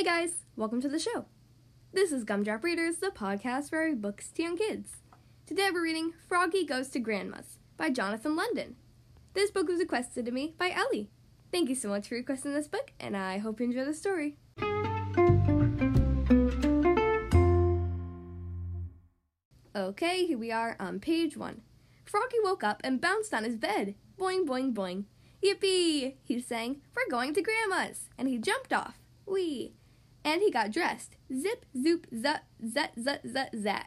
Hey guys, welcome to the show. This is Gumdrop Readers, the podcast for books to young kids. Today we're reading Froggy Goes to Grandma's by Jonathan London. This book was requested to me by Ellie. Thank you so much for requesting this book, and I hope you enjoy the story. Okay, here we are on page one. Froggy woke up and bounced on his bed. Boing, boing, boing. Yippee! He sang, We're going to Grandma's! And he jumped off. Wee! And he got dressed. Zip, zoop, zut, zut, zut, zut, zat.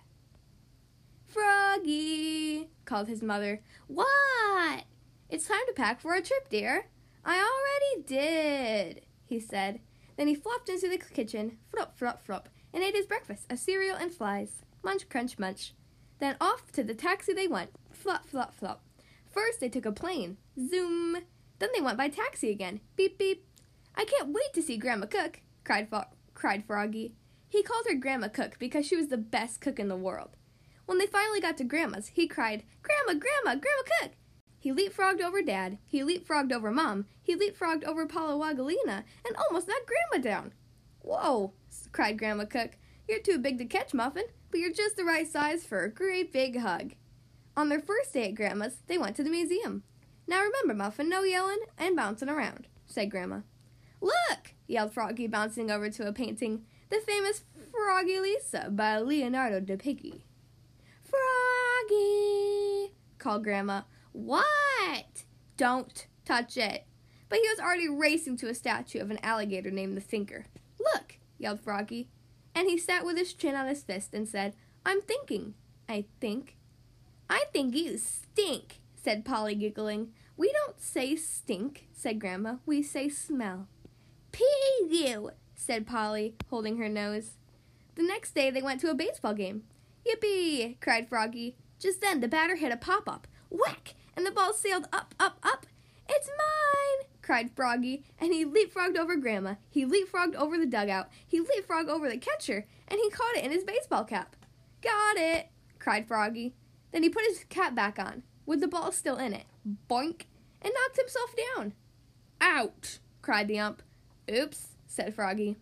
Froggy! called his mother. What? It's time to pack for a trip, dear. I already did, he said. Then he flopped into the kitchen, flop, flop, flop, and ate his breakfast of cereal and flies. Munch, crunch, munch. Then off to the taxi they went. Flop, flop, flop. First they took a plane. Zoom. Then they went by taxi again. Beep, beep. I can't wait to see Grandma cook, cried, Fo- cried Froggy. He called her Grandma Cook because she was the best cook in the world. When they finally got to Grandma's, he cried, Grandma, Grandma, Grandma Cook! He leapfrogged over Dad, he leapfrogged over Mom, he leapfrogged over Pollywogilina, and almost knocked Grandma down. Whoa, cried Grandma Cook. You're too big to catch, Muffin, but you're just the right size for a great big hug. On their first day at Grandma's, they went to the museum. Now remember, Muffin, no yelling and bouncing around, said Grandma. Look! yelled Froggy, bouncing over to a painting, the famous Froggy Lisa by Leonardo da Piggy. Froggy! called Grandma. What? Don't touch it. But he was already racing to a statue of an alligator named the Thinker. Look, yelled Froggy. And he sat with his chin on his fist and said, I'm thinking, I think. I think you stink, said Polly, giggling. We don't say stink, said Grandma. We say smell. Pig you, said Polly, holding her nose. The next day they went to a baseball game. Yippee! cried Froggy. Just then the batter hit a pop up. Whack! And the ball sailed up, up, up. It's mine! cried Froggy, and he leapfrogged over Grandma. He leapfrogged over the dugout. He leapfrogged over the catcher, and he caught it in his baseball cap. Got it! cried Froggy. Then he put his cap back on, with the ball still in it. Boink! And knocked himself down. Out! cried the ump. Oops, said Froggy.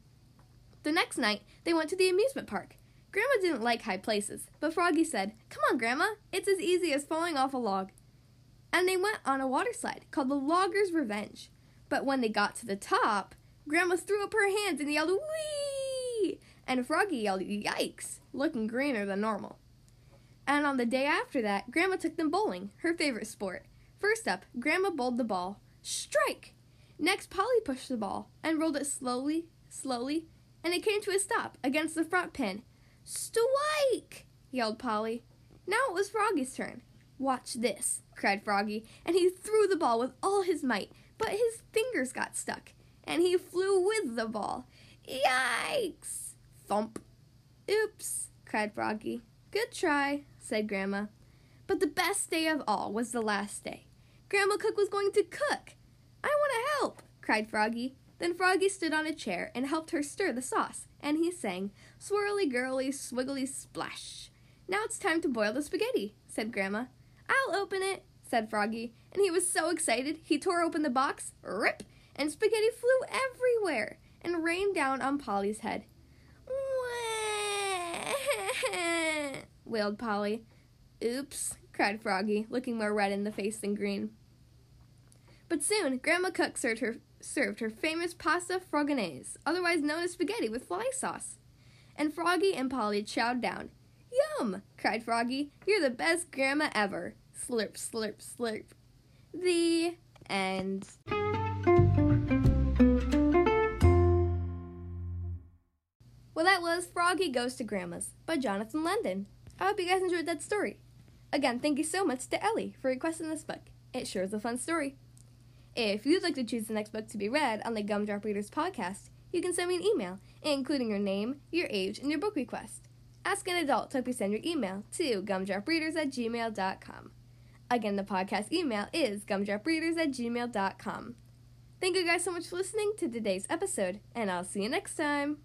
The next night, they went to the amusement park. Grandma didn't like high places, but Froggy said, Come on, Grandma, it's as easy as falling off a log. And they went on a water slide called the Logger's Revenge. But when they got to the top, Grandma threw up her hands and yelled, Whee! And Froggy yelled, Yikes, looking greener than normal. And on the day after that, Grandma took them bowling, her favorite sport. First up, Grandma bowled the ball. Strike! Next, Polly pushed the ball and rolled it slowly, slowly, and it came to a stop against the front pin. Strike! yelled Polly. Now it was Froggy's turn. Watch this, cried Froggy, and he threw the ball with all his might, but his fingers got stuck, and he flew with the ball. Yikes! Thump! Oops, cried Froggy. Good try, said Grandma. But the best day of all was the last day. Grandma Cook was going to cook. I want to help, cried Froggy. Then Froggy stood on a chair and helped her stir the sauce, and he sang, Swirly girly, swiggly splash. Now it's time to boil the spaghetti, said Grandma. I'll open it, said Froggy, and he was so excited he tore open the box, rip, and spaghetti flew everywhere and rained down on Polly's head. wailed Polly. Oops, cried Froggy, looking more red in the face than green. But soon Grandma Cook served her served her famous pasta froganaise, otherwise known as spaghetti with fly sauce. And Froggy and Polly chowed down. Yum! cried Froggy. You're the best grandma ever. Slurp, slurp, slurp. The end. Well, that was Froggy Goes to Grandma's by Jonathan London. I hope you guys enjoyed that story. Again, thank you so much to Ellie for requesting this book. It sure is a fun story. If you'd like to choose the next book to be read on the Gumdrop Readers podcast, you can send me an email, including your name, your age, and your book request. Ask an adult to help you send your email to gumdropreaders at gmail.com. Again, the podcast email is gumdropreaders at gmail.com. Thank you guys so much for listening to today's episode, and I'll see you next time.